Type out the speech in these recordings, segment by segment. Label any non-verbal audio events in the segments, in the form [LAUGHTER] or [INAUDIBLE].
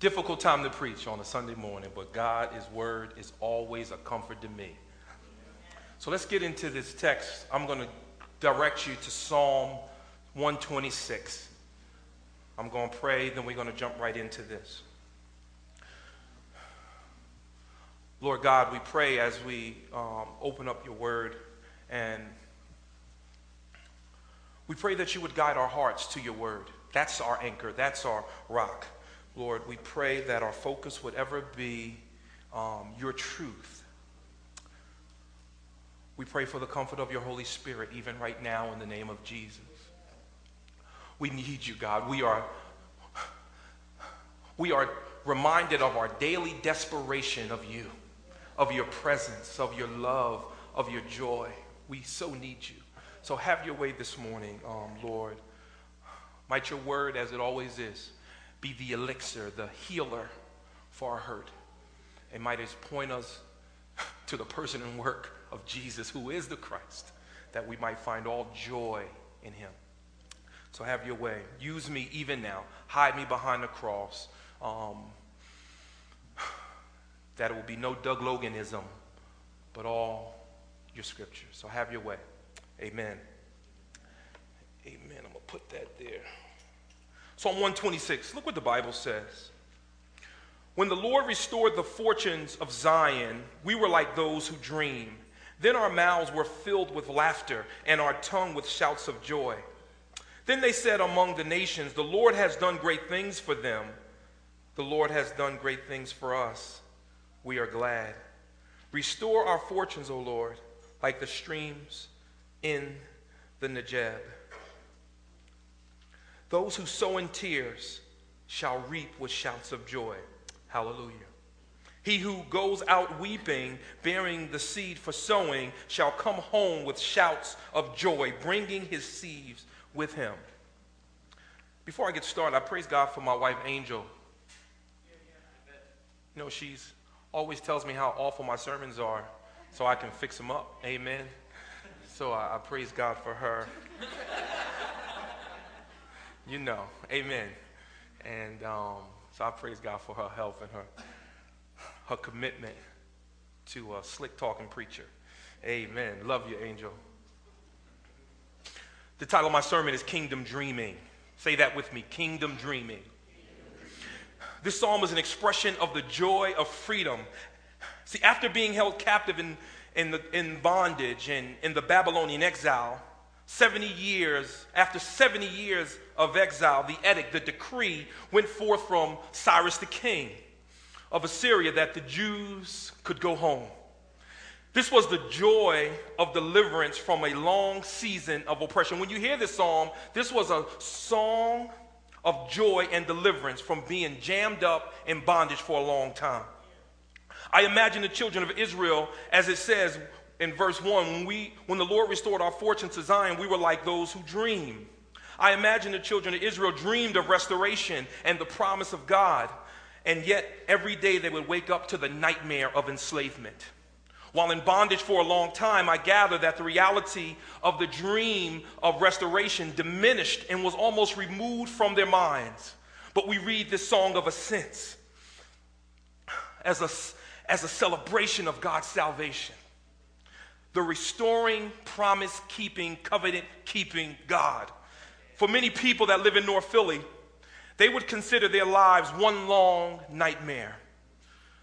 Difficult time to preach on a Sunday morning, but God, His word is always a comfort to me. So let's get into this text. I'm going to direct you to Psalm 126. I'm going to pray, then we're going to jump right into this. Lord God, we pray as we um, open up your word and we pray that you would guide our hearts to your word. That's our anchor, that's our rock. Lord, we pray that our focus would ever be um, your truth. We pray for the comfort of your Holy Spirit, even right now, in the name of Jesus. We need you, God. We are, we are reminded of our daily desperation of you, of your presence, of your love, of your joy. We so need you. So have your way this morning, um, Lord. Might your word, as it always is, be the elixir, the healer for our hurt. It might it point us [LAUGHS] to the person and work of Jesus, who is the Christ, that we might find all joy in him. So have your way. Use me even now. Hide me behind the cross. Um, [SIGHS] that it will be no Doug Loganism, but all your scripture. So have your way. Amen. Amen. I'm going to put that there. Psalm 126, look what the Bible says. When the Lord restored the fortunes of Zion, we were like those who dream. Then our mouths were filled with laughter and our tongue with shouts of joy. Then they said among the nations, The Lord has done great things for them. The Lord has done great things for us. We are glad. Restore our fortunes, O Lord, like the streams in the Negeb. Those who sow in tears shall reap with shouts of joy. Hallelujah. He who goes out weeping, bearing the seed for sowing, shall come home with shouts of joy, bringing his seeds with him. Before I get started, I praise God for my wife, Angel. You know, she's always tells me how awful my sermons are so I can fix them up. Amen. So I, I praise God for her. You know, amen. And um, so I praise God for her help and her, her commitment to a slick talking preacher. Amen. Love you, Angel. The title of my sermon is Kingdom Dreaming. Say that with me Kingdom Dreaming. This psalm is an expression of the joy of freedom. See, after being held captive in, in, the, in bondage and in the Babylonian exile, 70 years, after 70 years of exile, the edict, the decree went forth from Cyrus the king of Assyria that the Jews could go home. This was the joy of deliverance from a long season of oppression. When you hear this psalm, this was a song of joy and deliverance from being jammed up in bondage for a long time. I imagine the children of Israel, as it says, in verse 1 when, we, when the Lord restored our fortune to Zion, we were like those who dream. I imagine the children of Israel dreamed of restoration and the promise of God, and yet every day they would wake up to the nightmare of enslavement. While in bondage for a long time, I gather that the reality of the dream of restoration diminished and was almost removed from their minds. But we read this song of ascents as a, as a celebration of God's salvation the restoring, promise keeping, covenant keeping God. For many people that live in North Philly, they would consider their lives one long nightmare.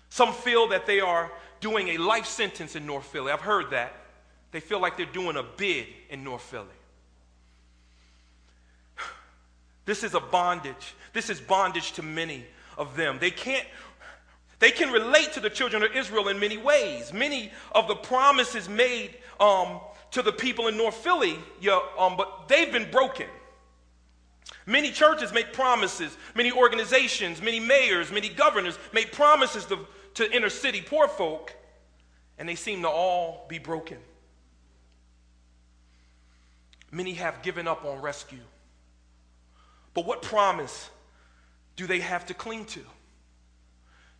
Some feel that they are doing a life sentence in North Philly. I've heard that. They feel like they're doing a bid in North Philly. [SIGHS] This is a bondage. This is bondage to many of them. They can't they can relate to the children of Israel in many ways. Many of the promises made um, to the people in North Philly, yeah, um, but they've been broken. Many churches make promises, many organizations, many mayors, many governors make promises to, to inner city poor folk, and they seem to all be broken. Many have given up on rescue. But what promise do they have to cling to?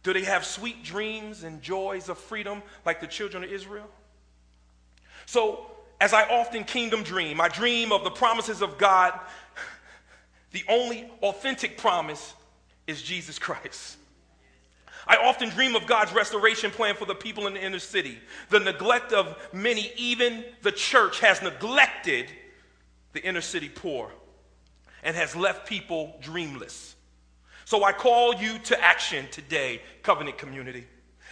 Do they have sweet dreams and joys of freedom like the children of Israel? So, as I often kingdom dream, I dream of the promises of God. The only authentic promise is Jesus Christ. I often dream of God's restoration plan for the people in the inner city. The neglect of many, even the church, has neglected the inner city poor and has left people dreamless. So I call you to action today, covenant community,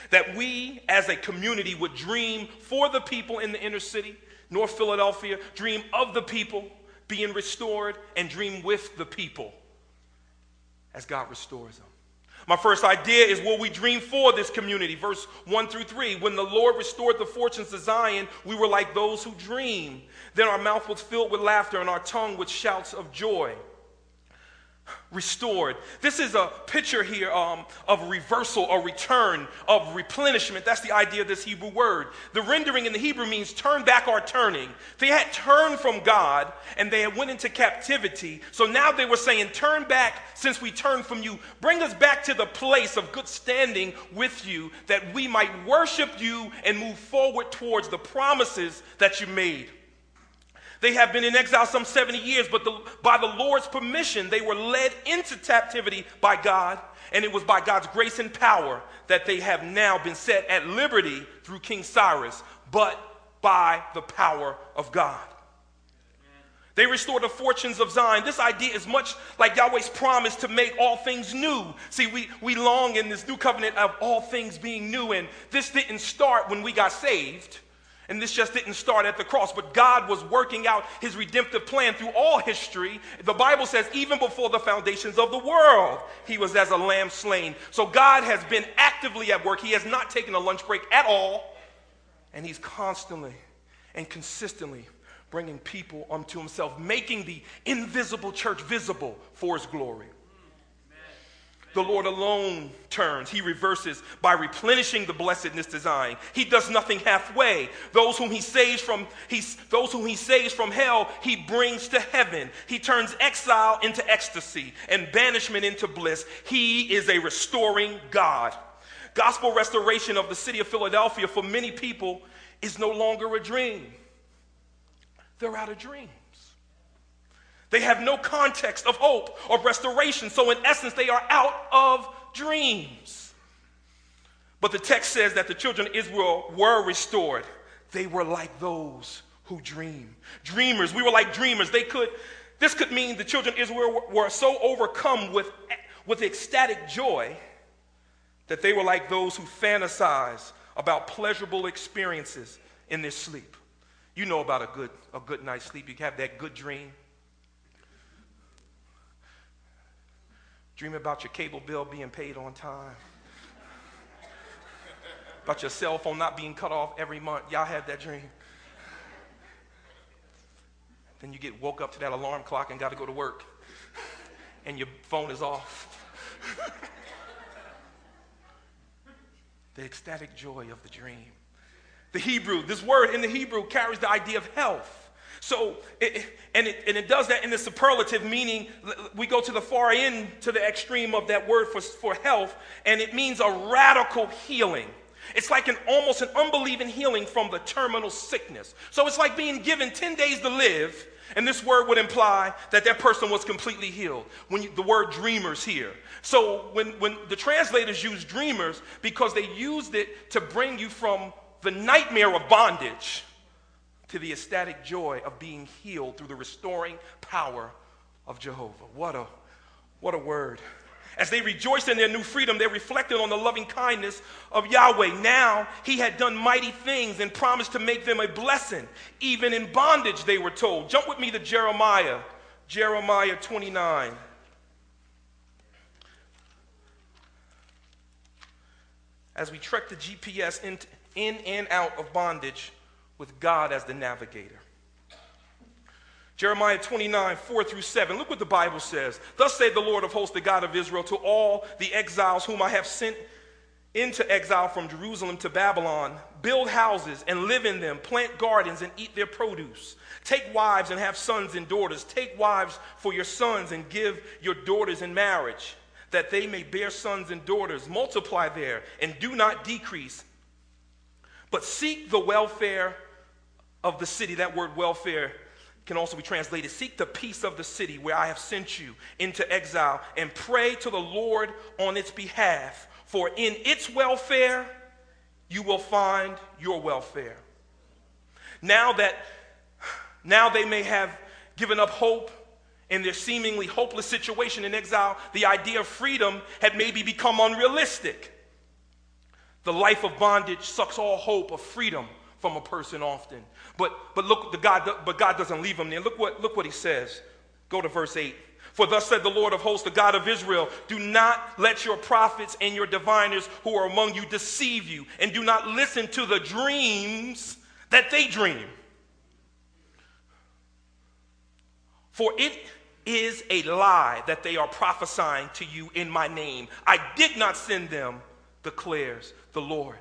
that we as a community would dream for the people in the inner city, North Philadelphia, dream of the people being restored, and dream with the people as God restores them. My first idea is what we dream for this community. Verse 1 through 3. When the Lord restored the fortunes of Zion, we were like those who dream. Then our mouth was filled with laughter and our tongue with shouts of joy restored. This is a picture here um, of reversal or return, of replenishment. That's the idea of this Hebrew word. The rendering in the Hebrew means turn back or turning. They had turned from God and they had went into captivity. So now they were saying, turn back since we turned from you. Bring us back to the place of good standing with you that we might worship you and move forward towards the promises that you made. They have been in exile some 70 years, but the, by the Lord's permission, they were led into captivity by God. And it was by God's grace and power that they have now been set at liberty through King Cyrus, but by the power of God. They restore the fortunes of Zion. This idea is much like Yahweh's promise to make all things new. See, we, we long in this new covenant of all things being new, and this didn't start when we got saved. And this just didn't start at the cross, but God was working out his redemptive plan through all history. The Bible says, even before the foundations of the world, he was as a lamb slain. So God has been actively at work. He has not taken a lunch break at all. And he's constantly and consistently bringing people unto himself, making the invisible church visible for his glory the Lord alone turns. He reverses by replenishing the blessedness design. He does nothing halfway. Those whom he saves from he, those whom he saves from hell, he brings to heaven. He turns exile into ecstasy and banishment into bliss. He is a restoring God. Gospel restoration of the city of Philadelphia for many people is no longer a dream. They're out of dream. They have no context of hope or restoration. So, in essence, they are out of dreams. But the text says that the children of Israel were restored. They were like those who dream. Dreamers. We were like dreamers. They could, this could mean the children of Israel were so overcome with, with ecstatic joy that they were like those who fantasize about pleasurable experiences in their sleep. You know about a good, a good night's sleep. You have that good dream. Dream about your cable bill being paid on time. about your cell phone not being cut off every month. Y'all have that dream. Then you get woke up to that alarm clock and got to go to work. And your phone is off. the ecstatic joy of the dream. The Hebrew, this word in the Hebrew carries the idea of health so, it, and, it, and it does that in the superlative, meaning we go to the far end, to the extreme of that word for, for health, and it means a radical healing. It's like an almost an unbelieving healing from the terminal sickness. So it's like being given 10 days to live, and this word would imply that that person was completely healed. When you, the word dreamers here. So when, when the translators use dreamers, because they used it to bring you from the nightmare of bondage to the ecstatic joy of being healed through the restoring power of Jehovah. What a, what a word. As they rejoiced in their new freedom, they reflected on the loving kindness of Yahweh. Now he had done mighty things and promised to make them a blessing. Even in bondage, they were told. Jump with me to Jeremiah, Jeremiah 29. As we trek the GPS in, in and out of bondage, with God as the navigator. Jeremiah 29, 4 through 7. Look what the Bible says. Thus saith the Lord of hosts, the God of Israel, to all the exiles whom I have sent into exile from Jerusalem to Babylon build houses and live in them, plant gardens and eat their produce. Take wives and have sons and daughters. Take wives for your sons and give your daughters in marriage, that they may bear sons and daughters. Multiply there and do not decrease, but seek the welfare of the city. That word welfare can also be translated seek the peace of the city where I have sent you into exile and pray to the Lord on its behalf. For in its welfare, you will find your welfare. Now that now they may have given up hope in their seemingly hopeless situation in exile, the idea of freedom had maybe become unrealistic. The life of bondage sucks all hope of freedom from a person often. But, but look, the God, but God doesn't leave them there. Look what, look what he says. Go to verse 8. For thus said the Lord of hosts, the God of Israel, do not let your prophets and your diviners who are among you deceive you, and do not listen to the dreams that they dream. For it is a lie that they are prophesying to you in my name. I did not send them, declares the Lord.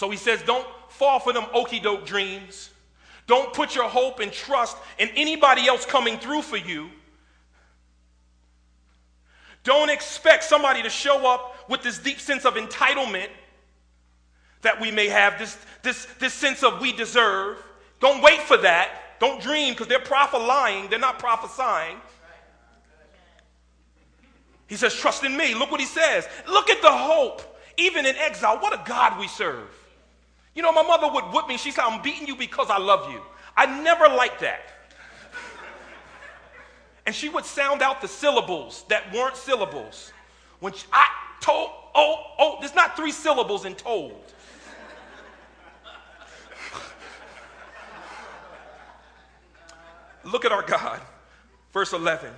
So he says, don't fall for them okey doke dreams. Don't put your hope and trust in anybody else coming through for you. Don't expect somebody to show up with this deep sense of entitlement that we may have, this, this, this sense of we deserve. Don't wait for that. Don't dream because they're prophet lying. They're not prophesying. He says, Trust in me. Look what he says. Look at the hope. Even in exile, what a God we serve. You know, my mother would whip me. She said, I'm beating you because I love you. I never liked that. and she would sound out the syllables that weren't syllables. When she, I told, oh, oh, there's not three syllables in told. Look at our God. Verse 11.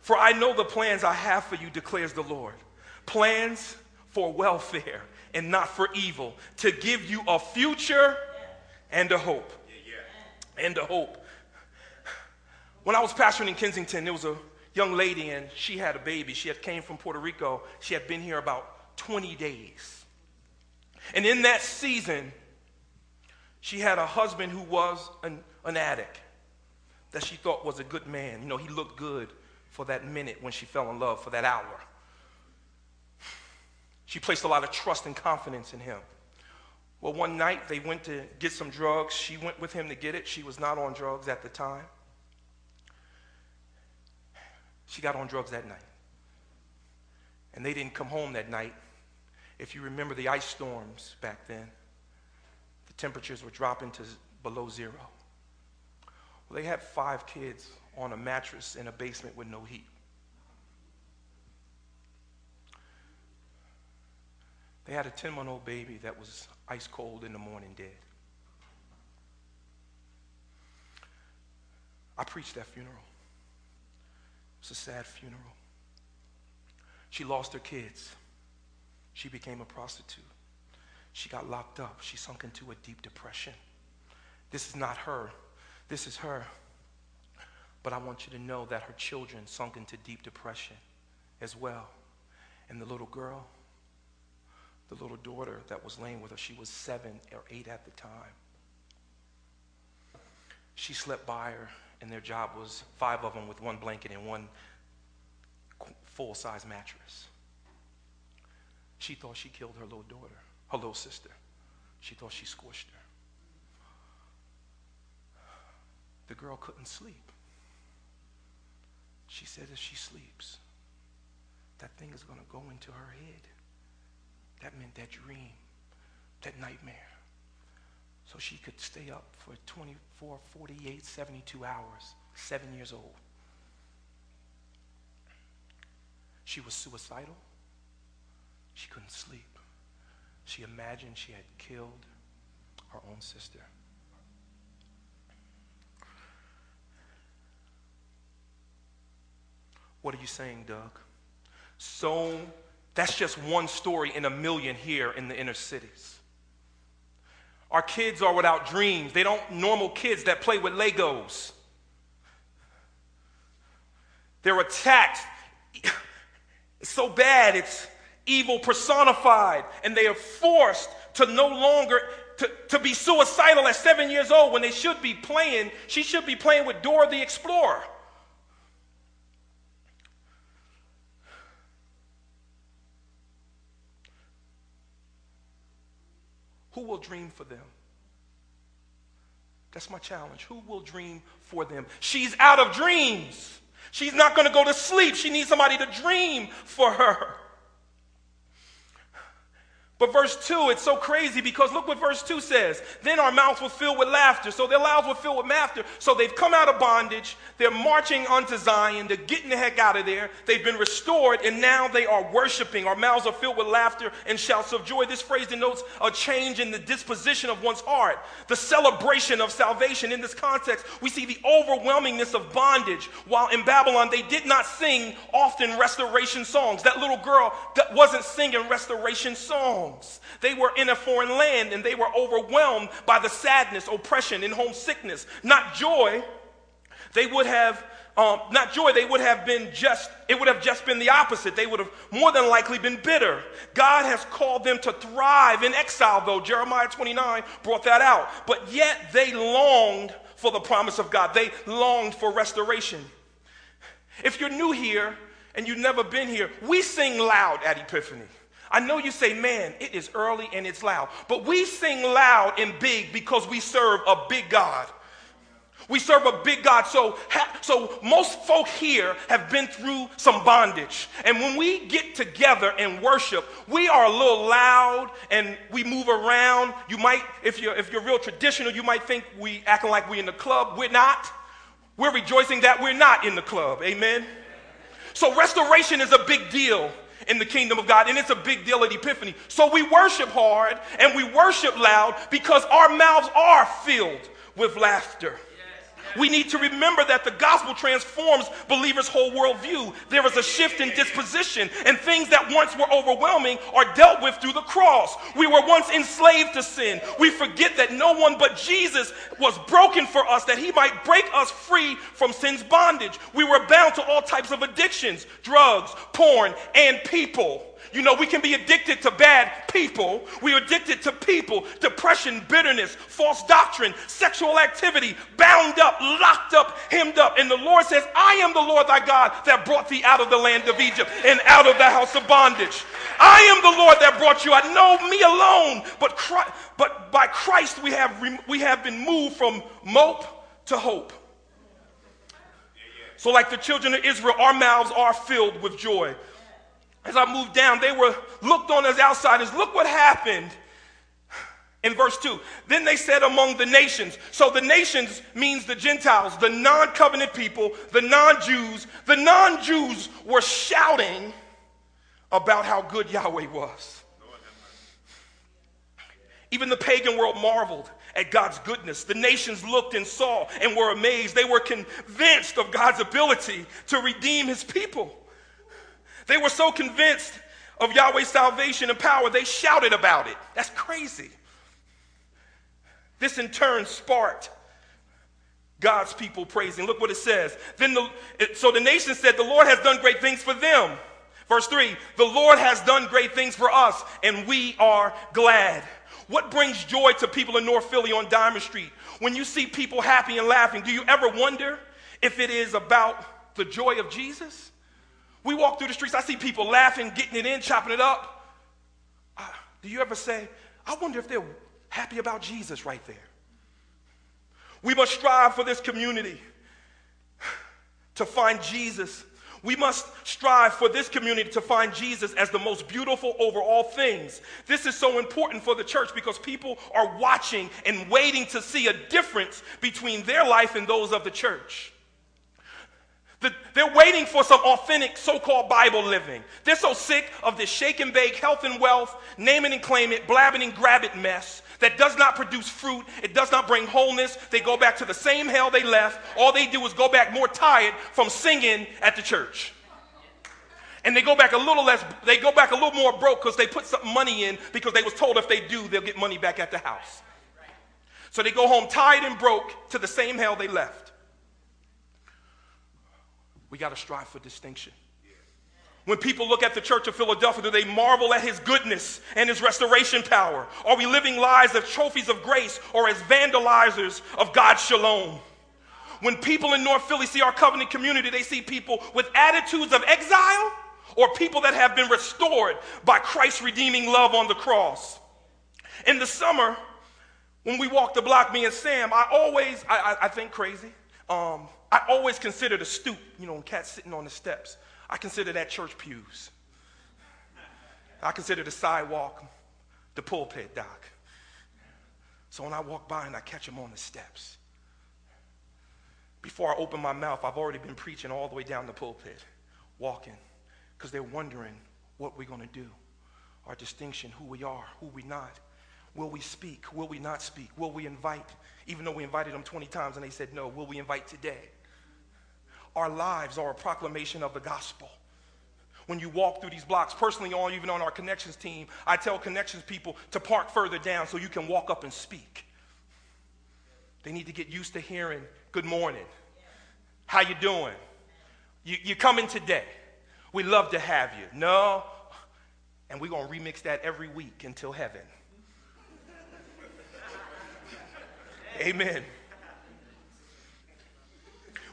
For I know the plans I have for you, declares the Lord. Plans for welfare and not for evil, to give you a future and a hope. And a hope. When I was pastoring in Kensington, there was a young lady and she had a baby. She had came from Puerto Rico. She had been here about 20 days. And in that season, she had a husband who was an, an addict that she thought was a good man. You know, he looked good for that minute when she fell in love, for that hour. She placed a lot of trust and confidence in him. Well, one night they went to get some drugs. She went with him to get it. She was not on drugs at the time. She got on drugs that night. And they didn't come home that night. If you remember the ice storms back then, the temperatures were dropping to below zero. Well, they had five kids on a mattress in a basement with no heat. They had a 10 month old baby that was ice cold in the morning dead. I preached that funeral. It was a sad funeral. She lost her kids. She became a prostitute. She got locked up. She sunk into a deep depression. This is not her. This is her. But I want you to know that her children sunk into deep depression as well. And the little girl, the little daughter that was laying with her, she was seven or eight at the time. She slept by her, and their job was five of them with one blanket and one full size mattress. She thought she killed her little daughter, her little sister. She thought she squished her. The girl couldn't sleep. She said, if she sleeps, that thing is going to go into her head. That meant that dream, that nightmare. So she could stay up for 24, 48, 72 hours, seven years old. She was suicidal. She couldn't sleep. She imagined she had killed her own sister. What are you saying, Doug? So that's just one story in a million here in the inner cities. Our kids are without dreams. They don't normal kids that play with Legos. They're attacked. It's so bad, it's evil personified, and they are forced to no longer to, to be suicidal at seven years old when they should be playing. She should be playing with Dora the Explorer. Who will dream for them? That's my challenge. Who will dream for them? She's out of dreams. She's not going to go to sleep. She needs somebody to dream for her. But verse 2, it's so crazy because look what verse 2 says. Then our mouths were filled with laughter. So their mouths were filled with laughter. So they've come out of bondage. They're marching onto Zion. They're getting the heck out of there. They've been restored and now they are worshiping. Our mouths are filled with laughter and shouts of joy. This phrase denotes a change in the disposition of one's heart, the celebration of salvation. In this context, we see the overwhelmingness of bondage. While in Babylon, they did not sing often restoration songs. That little girl wasn't singing restoration songs They were in a foreign land and they were overwhelmed by the sadness, oppression, and homesickness. Not joy, they would have. Um, not joy, they would have been just, it would have just been the opposite. They would have more than likely been bitter. God has called them to thrive in exile, though. Jeremiah 29 brought that out. But yet they longed for the promise of God, they longed for restoration. If you're new here and you've never been here, we sing loud at Epiphany. I know you say, man, it is early and it's loud. But we sing loud and big because we serve a big God. We serve a big God. So, so most folk here have been through some bondage. And when we get together and worship, we are a little loud and we move around. You might, if you're, if you're real traditional, you might think we acting like we're in the club. We're not. We're rejoicing that we're not in the club. Amen. So restoration is a big deal in the kingdom of God, and it's a big deal at Epiphany. So we worship hard and we worship loud because our mouths are filled with laughter. We need to remember that the gospel transforms believers' whole worldview. There is a shift in disposition, and things that once were overwhelming are dealt with through the cross. We were once enslaved to sin. We forget that no one but Jesus was broken for us, that he might break us free from sin's bondage. We were bound to all types of addictions drugs, porn, and people. You know, we can be addicted to bad people. We're addicted to people, depression, bitterness, false doctrine, sexual activity, bound up, locked up, hemmed up. And the Lord says, I am the Lord thy God that brought thee out of the land of Egypt and out of the house of bondage. I am the Lord that brought you out. No, me alone. But, Christ, but by Christ we have, we have been moved from mope to hope. So, like the children of Israel, our mouths are filled with joy as I moved down, they were looked on as outsiders. Look what happened in verse 2. Then they said among the nations. So the nations means the Gentiles, the non covenant people, the non Jews. The non Jews were shouting about how good Yahweh was. Even the pagan world marveled at God's goodness. The nations looked and saw and were amazed. They were convinced of God's ability to redeem his people. They were so convinced of Yahweh's salvation and power, they shouted about it. That's crazy. This in turn sparked God's people praising. Look what it says. Then the, so the nation said, The Lord has done great things for them. Verse 3 The Lord has done great things for us, and we are glad. What brings joy to people in North Philly on Diamond Street? When you see people happy and laughing, do you ever wonder if it is about the joy of Jesus? We walk through the streets, I see people laughing, getting it in, chopping it up. Uh, do you ever say, I wonder if they're happy about Jesus right there? We must strive for this community to find Jesus. We must strive for this community to find Jesus as the most beautiful over all things. This is so important for the church because people are watching and waiting to see a difference between their life and those of the church. The, they're waiting for some authentic so called Bible living. They're so sick of this shake and bake, health and wealth, name it and claim it, blabbing and grab it mess that does not produce fruit. It does not bring wholeness. They go back to the same hell they left. All they do is go back more tired from singing at the church. And they go back a little less, they go back a little more broke because they put some money in because they was told if they do, they'll get money back at the house. So they go home tired and broke to the same hell they left. We got to strive for distinction. When people look at the church of Philadelphia, do they marvel at his goodness and his restoration power? Are we living lives as trophies of grace or as vandalizers of God's shalom? When people in North Philly see our covenant community, they see people with attitudes of exile or people that have been restored by Christ's redeeming love on the cross. In the summer, when we walk the block, me and Sam, I always, I, I, I think crazy. Um, I always consider the stoop, you know, cats sitting on the steps. I consider that church pews. I consider the sidewalk the pulpit, Doc. So when I walk by and I catch them on the steps, before I open my mouth, I've already been preaching all the way down the pulpit, walking, because they're wondering what we're going to do, our distinction, who we are, who we not. Will we speak? Will we not speak? Will we invite? Even though we invited them 20 times and they said no, will we invite today? Our lives are a proclamation of the gospel when you walk through these blocks. Personally, on even on our connections team, I tell connections people to park further down so you can walk up and speak. They need to get used to hearing good morning. How you doing? You, you coming today? We love to have you. No, and we're going to remix that every week until heaven. Amen.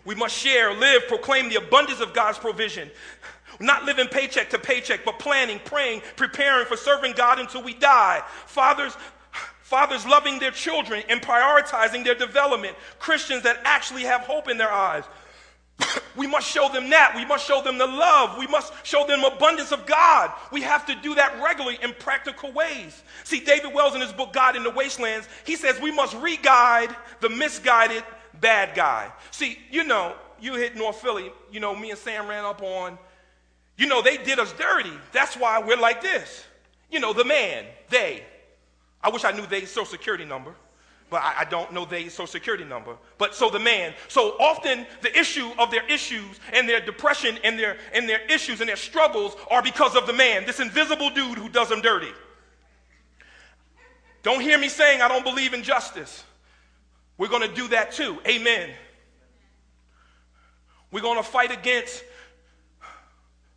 We must share, live, proclaim the abundance of God's provision. Not living paycheck to paycheck, but planning, praying, preparing for serving God until we die. Fathers, fathers loving their children and prioritizing their development. Christians that actually have hope in their eyes. [COUGHS] we must show them that. We must show them the love. We must show them abundance of God. We have to do that regularly in practical ways. See, David Wells in his book, God in the Wastelands, he says we must re-guide the misguided bad guy. See, you know, you hit North Philly, you know, me and Sam ran up on you know, they did us dirty. That's why we're like this. You know, the man, they. I wish I knew their social security number, but I, I don't know their social security number. But so the man. So often the issue of their issues and their depression and their, and their issues and their struggles are because of the man, this invisible dude who does them dirty. Don't hear me saying I don't believe in justice. We're going to do that too. Amen. We're going to fight against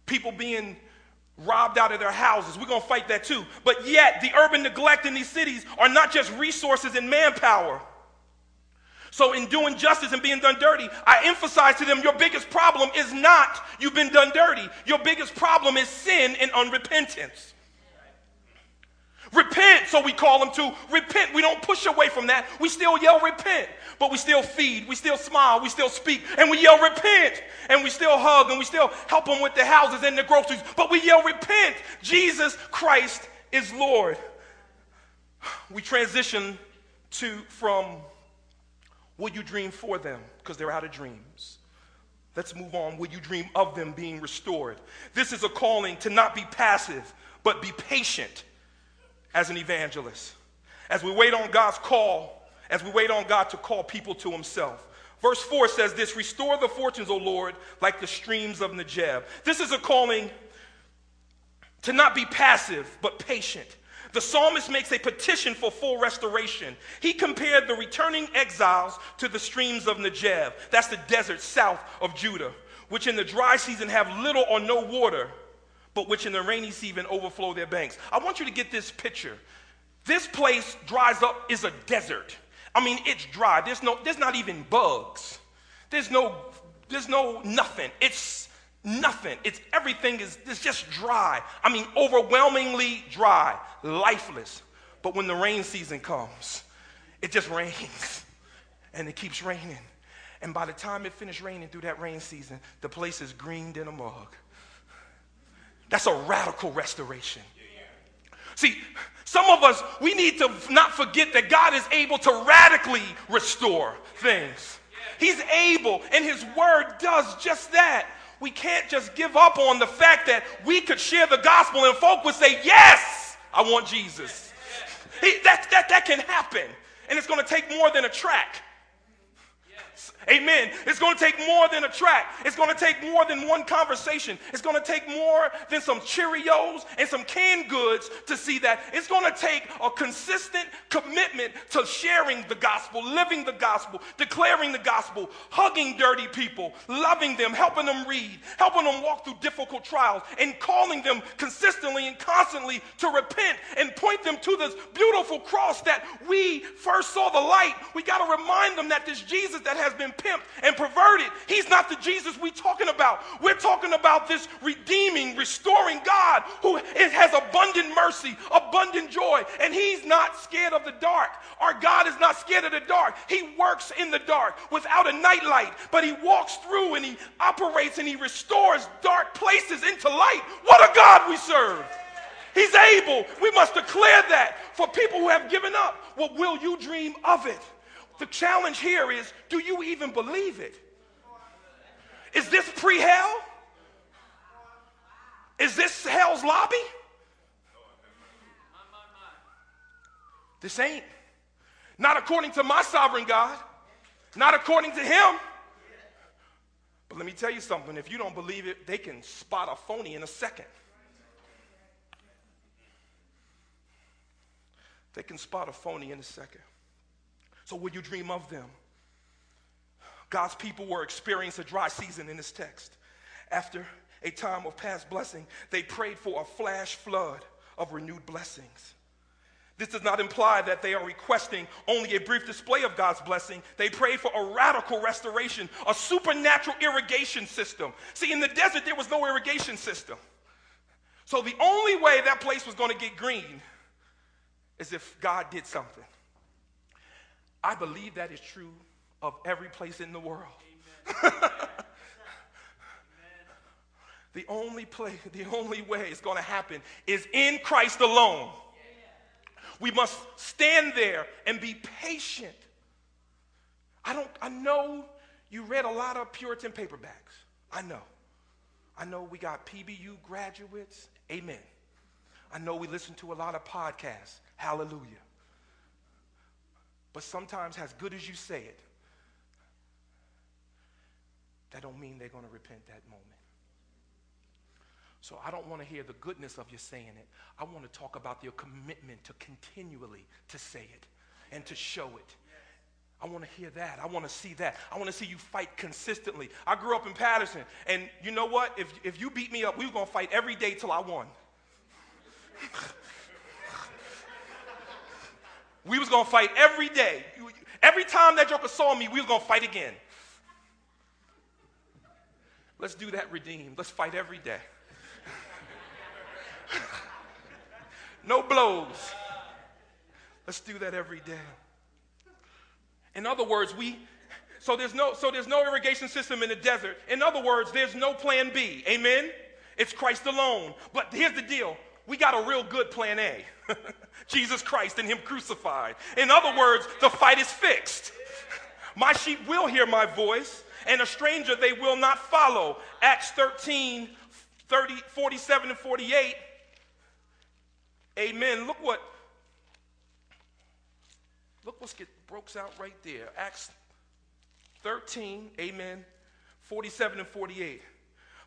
people being robbed out of their houses. We're going to fight that too. But yet, the urban neglect in these cities are not just resources and manpower. So, in doing justice and being done dirty, I emphasize to them your biggest problem is not you've been done dirty. Your biggest problem is sin and unrepentance. Repent, so we call them to repent. We don't push away from that. We still yell repent, but we still feed, we still smile, we still speak, and we yell repent, and we still hug, and we still help them with the houses and the groceries, but we yell repent. Jesus Christ is Lord. We transition to from will you dream for them because they're out of dreams. Let's move on. Will you dream of them being restored? This is a calling to not be passive, but be patient as an evangelist. As we wait on God's call, as we wait on God to call people to himself. Verse 4 says this Restore the fortunes, O Lord, like the streams of Negeb. This is a calling to not be passive, but patient. The psalmist makes a petition for full restoration. He compared the returning exiles to the streams of Negeb. That's the desert south of Judah, which in the dry season have little or no water but which in the rainy season overflow their banks. I want you to get this picture. This place dries up is a desert. I mean, it's dry. There's no, there's not even bugs. There's no, there's no nothing. It's nothing. It's everything is it's just dry. I mean, overwhelmingly dry, lifeless. But when the rain season comes, it just rains. [LAUGHS] And it keeps raining. And by the time it finished raining through that rain season, the place is greened in a mug. That's a radical restoration. See, some of us, we need to not forget that God is able to radically restore things. He's able, and His Word does just that. We can't just give up on the fact that we could share the gospel and folk would say, Yes, I want Jesus. He, that, that, that can happen. And it's going to take more than a track. Amen. It's going to take more than a track. It's going to take more than one conversation. It's going to take more than some Cheerios and some canned goods to see that. It's going to take a consistent commitment to sharing the gospel, living the gospel, declaring the gospel, hugging dirty people, loving them, helping them read, helping them walk through difficult trials, and calling them consistently and constantly to repent and point them to this beautiful cross that we first saw the light. We got to remind them that this Jesus that has been pimped and perverted. He's not the Jesus we're talking about. We're talking about this redeeming, restoring God who has abundant mercy, abundant joy, and He's not scared of the dark. Our God is not scared of the dark. He works in the dark without a nightlight, but He walks through and He operates and He restores dark places into light. What a God we serve! He's able. We must declare that for people who have given up. Well, will you dream of it? The challenge here is do you even believe it? Is this pre hell? Is this hell's lobby? This ain't. Not according to my sovereign God, not according to Him. But let me tell you something if you don't believe it, they can spot a phony in a second. They can spot a phony in a second. So, will you dream of them? God's people were experiencing a dry season in this text. After a time of past blessing, they prayed for a flash flood of renewed blessings. This does not imply that they are requesting only a brief display of God's blessing. They prayed for a radical restoration, a supernatural irrigation system. See, in the desert, there was no irrigation system. So the only way that place was going to get green is if God did something. I believe that is true of every place in the world. [LAUGHS] the only place, the only way it's going to happen is in Christ alone. We must stand there and be patient. I don't I know you read a lot of Puritan paperbacks. I know. I know we got PBU graduates. Amen. I know we listen to a lot of podcasts. Hallelujah. But sometimes as good as you say it, that don't mean they're going to repent that moment. So I don't want to hear the goodness of you saying it. I want to talk about your commitment to continually to say it and to show it. I want to hear that. I want to see that. I want to see you fight consistently. I grew up in Paterson, and you know what? If, if you beat me up, we were going to fight every day till I won. [LAUGHS] we was to fight every day. Every time that joker saw me, we was to fight again. Let's do that redeemed. Let's fight every day. [LAUGHS] no blows. Let's do that every day. In other words, we so there's no so there's no irrigation system in the desert. In other words, there's no plan B. Amen. It's Christ alone. But here's the deal. We got a real good plan A. [LAUGHS] Jesus Christ and him crucified. In other words, the fight is fixed. [LAUGHS] My sheep will hear my voice, and a stranger they will not follow. Acts 13, 30, 47 and 48 Amen. Look what, look what's get broke out right there. Acts 13, amen, 47 and 48.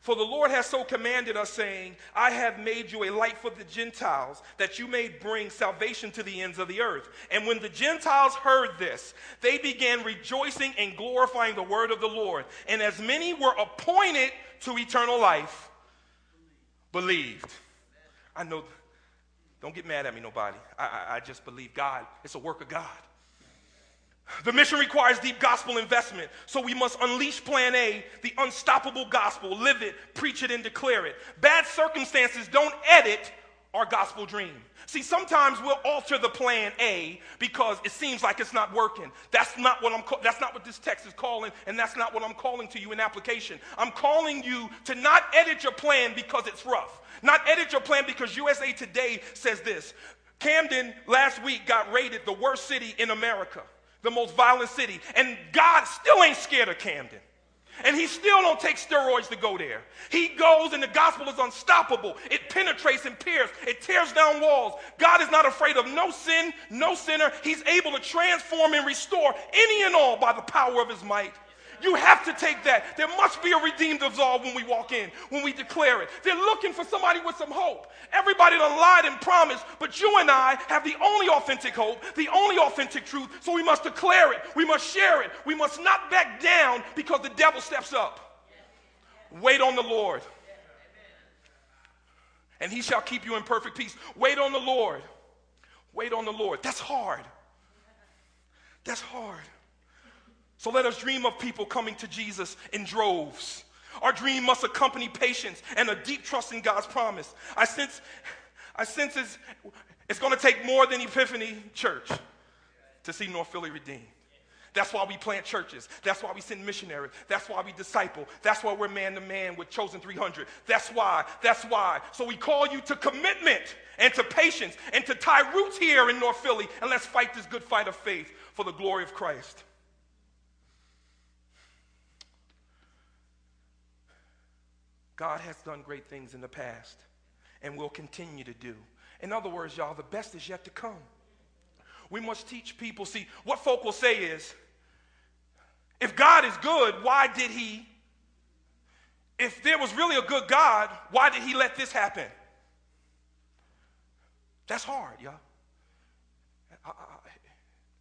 For the Lord has so commanded us, saying, I have made you a light for the Gentiles, that you may bring salvation to the ends of the earth. And when the Gentiles heard this, they began rejoicing and glorifying the word of the Lord. And as many were appointed to eternal life, believed. I know don't get mad at me, nobody. I, I, I just believe God. It's a work of God. The mission requires deep gospel investment, so we must unleash plan A, the unstoppable gospel, live it, preach it, and declare it. Bad circumstances don't edit our gospel dream. See, sometimes we'll alter the plan A because it seems like it's not working. That's not what I'm that's not what this text is calling and that's not what I'm calling to you in application. I'm calling you to not edit your plan because it's rough. Not edit your plan because USA Today says this. Camden last week got rated the worst city in America, the most violent city, and God still ain't scared of Camden. And he still don't take steroids to go there. He goes and the gospel is unstoppable. It penetrates and pierces. It tears down walls. God is not afraid of no sin, no sinner. He's able to transform and restore any and all by the power of his might. You have to take that. There must be a redeemed absolved when we walk in, when we declare it. They're looking for somebody with some hope. Everybody done lied and promised, but you and I have the only authentic hope, the only authentic truth, so we must declare it. We must share it. We must not back down because the devil steps up. Wait on the Lord. And he shall keep you in perfect peace. Wait on the Lord. Wait on the Lord. That's hard. That's hard. So let us dream of people coming to Jesus in droves. Our dream must accompany patience and a deep trust in God's promise. I sense, I sense it's, it's going to take more than Epiphany Church to see North Philly redeemed. That's why we plant churches. That's why we send missionaries. That's why we disciple. That's why we're man to man with Chosen 300. That's why. That's why. So we call you to commitment and to patience and to tie roots here in North Philly and let's fight this good fight of faith for the glory of Christ. God has done great things in the past and will continue to do. In other words, y'all, the best is yet to come. We must teach people. See, what folk will say is, if God is good, why did he? If there was really a good God, why did he let this happen? That's hard, y'all. I, I,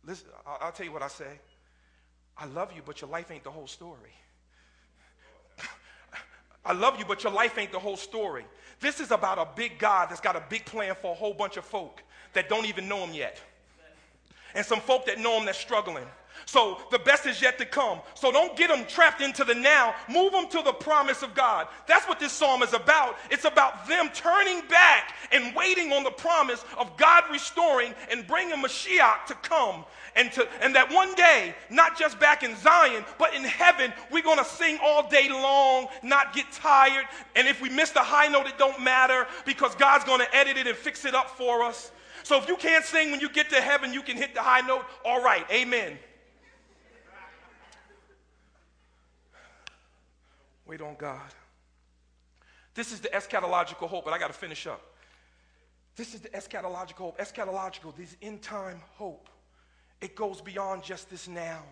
listen, I, will tell you what I say. I love you, but your life ain't the whole story. I love you, but your life ain't the whole story. This is about a big God that's got a big plan for a whole bunch of folk that don't even know him yet and some folk that know him that's struggling. So the best is yet to come. So don't get them trapped into the now. Move them to the promise of God. That's what this psalm is about. It's about them turning back and waiting on the promise of God restoring and bringing Mashiach to come. And, to, and that one day, not just back in Zion, but in heaven, we're going to sing all day long, not get tired. And if we miss the high note, it don't matter because God's going to edit it and fix it up for us. So if you can't sing when you get to heaven, you can hit the high note. All right, amen. Wait on God. This is the eschatological hope, but I got to finish up. This is the eschatological hope. Eschatological, this end time hope. It goes beyond just this now.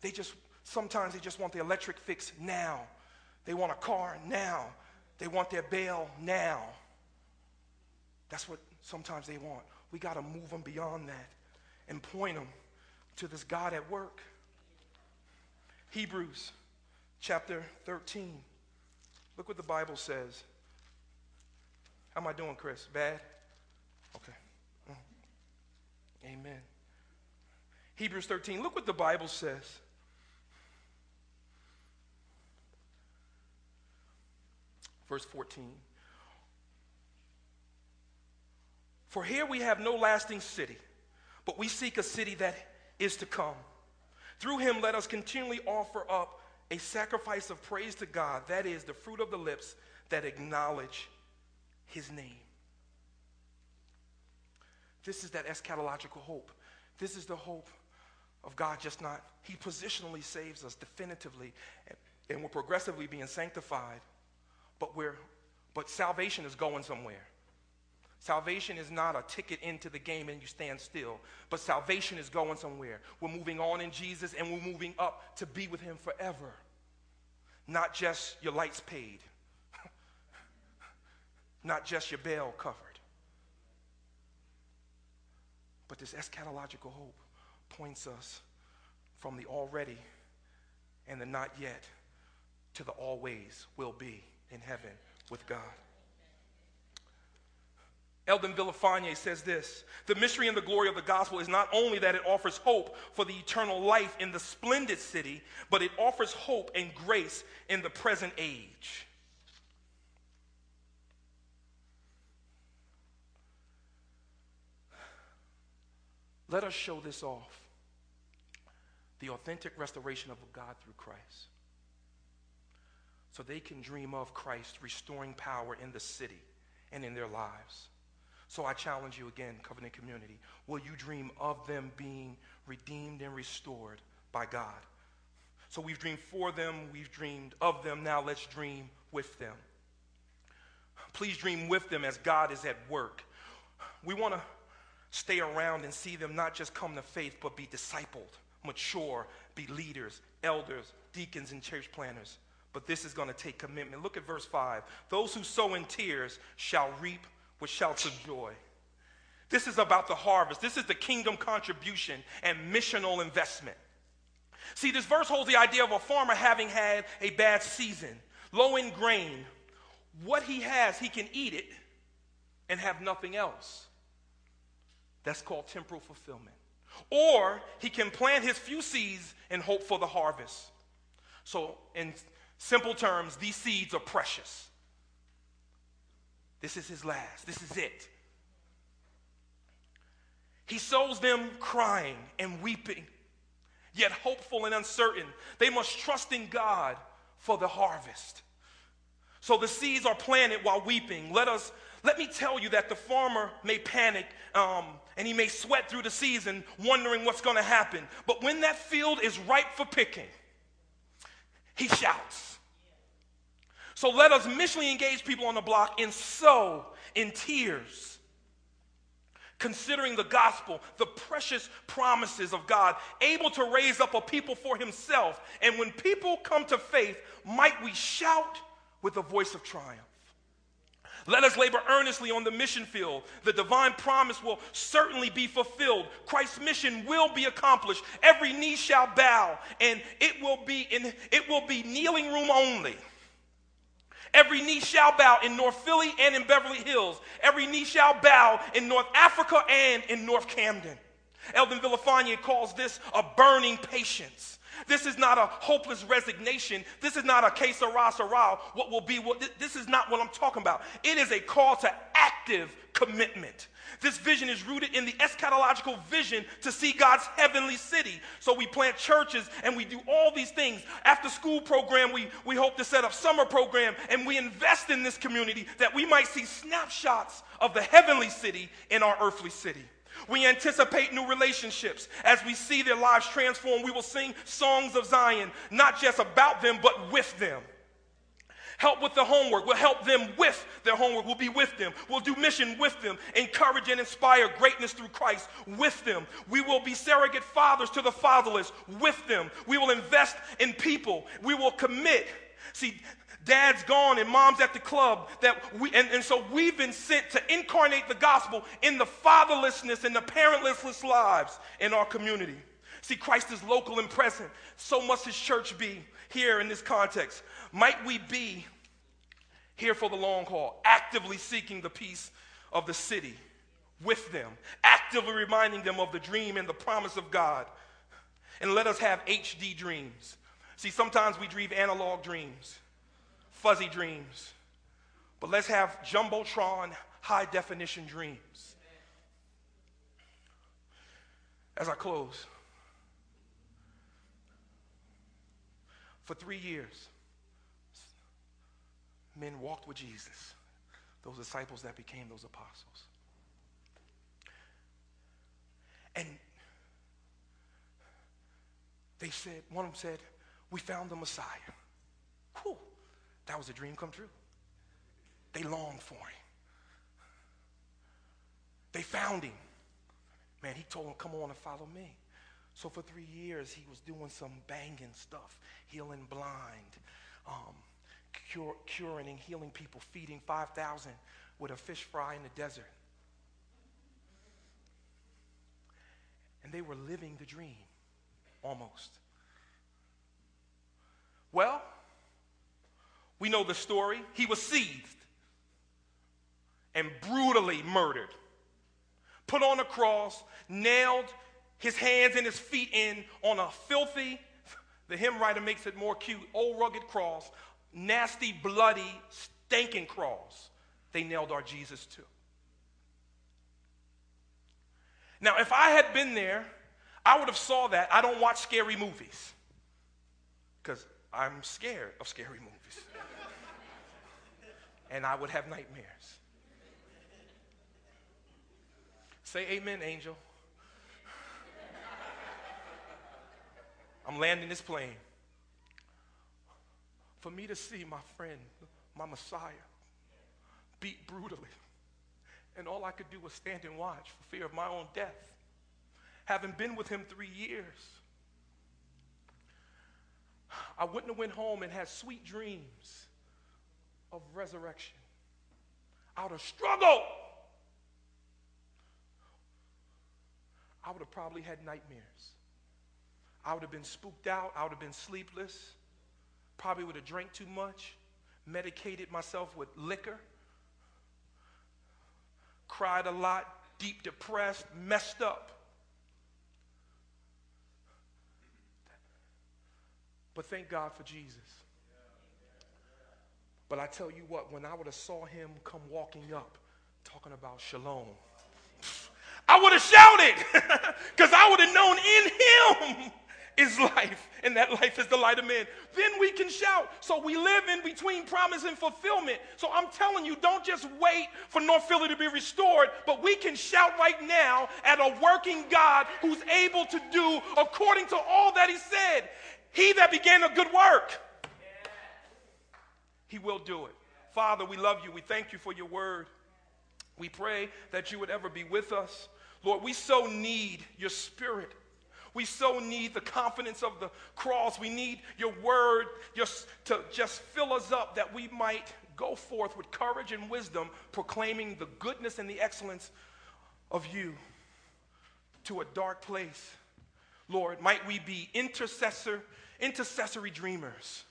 They just, sometimes they just want the electric fix now. They want a car now. They want their bail now. That's what sometimes they want we got to move them beyond that and point them to this God at work. Hebrews chapter 13. Look what the Bible says. How am I doing, Chris? Bad? Okay. Amen. Hebrews 13. Look what the Bible says. Verse 14. For here we have no lasting city, but we seek a city that is to come. Through him, let us continually offer up a sacrifice of praise to God, that is, the fruit of the lips that acknowledge his name. This is that eschatological hope. This is the hope of God, just not, he positionally saves us definitively, and, we're progressively being sanctified, but we're, but salvation is going somewhere. Salvation is not a ticket into the game and you stand still, but salvation is going somewhere. We're moving on in Jesus and we're moving up to be with Him forever. Not just your lights paid, [LAUGHS] not just your bail covered, but this eschatological hope points us from the already and the not yet to the always will be in heaven with God. Eldin Villafañe says this The mystery and the glory of the gospel is not only that it offers hope for the eternal life in the splendid city, but it offers hope and grace in the present age. Let us show this off the authentic restoration of God through Christ. So they can dream of Christ restoring power in the city and in their lives. So I challenge you again, covenant community. Will you dream of them being redeemed and restored by God? So we've dreamed for them, we've dreamed of them. Now let's dream with them. Please dream with them as God is at work. We want to stay around and see them not just come to faith, but be discipled, mature, be leaders, elders, deacons, and church planners. But this is going to take commitment. Look at verse 5. Those who sow in tears shall reap with shouts of joy. This is about the harvest. This is the kingdom contribution and missional investment. See, this verse holds the idea of a farmer having had a bad season, low in grain. What he has, he can eat it and have nothing else. That's called temporal fulfillment. Or he can plant his few seeds and hope for the harvest. So, in simple terms, these seeds are precious. This is his last. This is it. He sows them crying and weeping yet hopeful and uncertain. They must trust in God for the harvest. So the seeds are planted while weeping. Let us let me tell you that the farmer may panic um, and he may sweat through the season wondering what's going to happen. But when that field is ripe for picking, he shouts. So let us missionally engage people on the block and sow in tears, considering the gospel, the precious promises of God, able to raise up a people for himself. And when people come to faith, might we shout with a voice of triumph. Let us labor earnestly on the mission field. The divine promise will certainly be fulfilled. Christ's mission will be accomplished. Every knee shall bow, and it will be in it will be kneeling room only. Every knee shall bow in North Philly and in Beverly Hills. Every knee shall bow in North Africa and in North Camden. Eldin Villafañe calls this a burning patience. This is not a hopeless resignation. This is not a case of rah rah. What will be? What, this is not what I'm talking about. It is a call to active commitment. This vision is rooted in the eschatological vision to see God's heavenly city. So we plant churches and we do all these things. After school program, we, we hope to set up summer program and we invest in this community that we might see snapshots of the heavenly city in our earthly city. We anticipate new relationships. As we see their lives transform, we will sing songs of Zion, not just about them, but with them. Help with the homework. We'll help them with their homework. We'll be with them. We'll do mission with them. Encourage and inspire greatness through Christ with them. We will be surrogate fathers to the fatherless with them. We will invest in people. We will commit. See, dad's gone and mom's at the club that we and, and so we've been sent to incarnate the gospel in the fatherlessness and the parentless lives in our community see christ is local and present so must his church be here in this context might we be here for the long haul, actively seeking the peace of the city with them, actively reminding them of the dream and the promise of God. And let us have HD dreams. See, sometimes we dream analog dreams, fuzzy dreams, but let's have Jumbotron high definition dreams. As I close, for three years, men walked with Jesus, those disciples that became those apostles. And they said, one of them said, We found the Messiah. Cool. That was a dream come true. They longed for him. They found him. Man, he told them, Come on and follow me. So for three years, he was doing some banging stuff, healing blind, um, cure, curing and healing people, feeding 5,000 with a fish fry in the desert. And they were living the dream, almost. Well, we know the story. He was seized and brutally murdered, put on a cross, nailed his hands and his feet in on a filthy, the hymn writer makes it more cute, old rugged cross nasty, bloody, stinking cross they nailed our Jesus to. Now, if I had been there, I would have saw that. I don't watch scary movies because I'm scared of scary movies. And I would have nightmares. Say amen, angel. I'm landing this plane for me to see my friend, my Messiah, beat brutally. And all I could do was stand and watch for fear of my own death. Having been with him three years, I wouldn't have went home and had sweet dreams of resurrection. Out of struggle, I would have probably had nightmares. I would have been spooked out. I would have been sleepless probably would have drank too much, medicated myself with liquor, cried a lot, deep depressed, messed up. But thank God for Jesus. But I tell you what, when I would have saw him come walking up, talking about shalom, I would have shouted [LAUGHS] because I would have known in him is life, and that life is the light of men. Then we can shout. So we live in between promise and fulfillment. So I'm telling you, don't just wait for North Philly to be restored, but we can shout right now at a working God who's able to do according to all that He said. He that began a good work, He will do it. Father, we love you. We thank you for your word. We pray that you would ever be with us. Lord, we so need your spirit. We so need the confidence of the cross. We need your word just to just fill us up that we might go forth with courage and wisdom, proclaiming the goodness and the excellence of you to a dark place. Lord, might we be intercessor, intercessory dreamers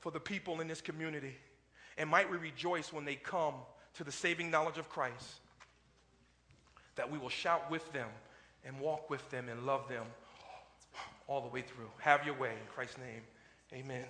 for the people in this community. And might we rejoice when they come to the saving knowledge of Christ, that we will shout with them and walk with them and love them all the way through. Have your way in Christ's name. Amen.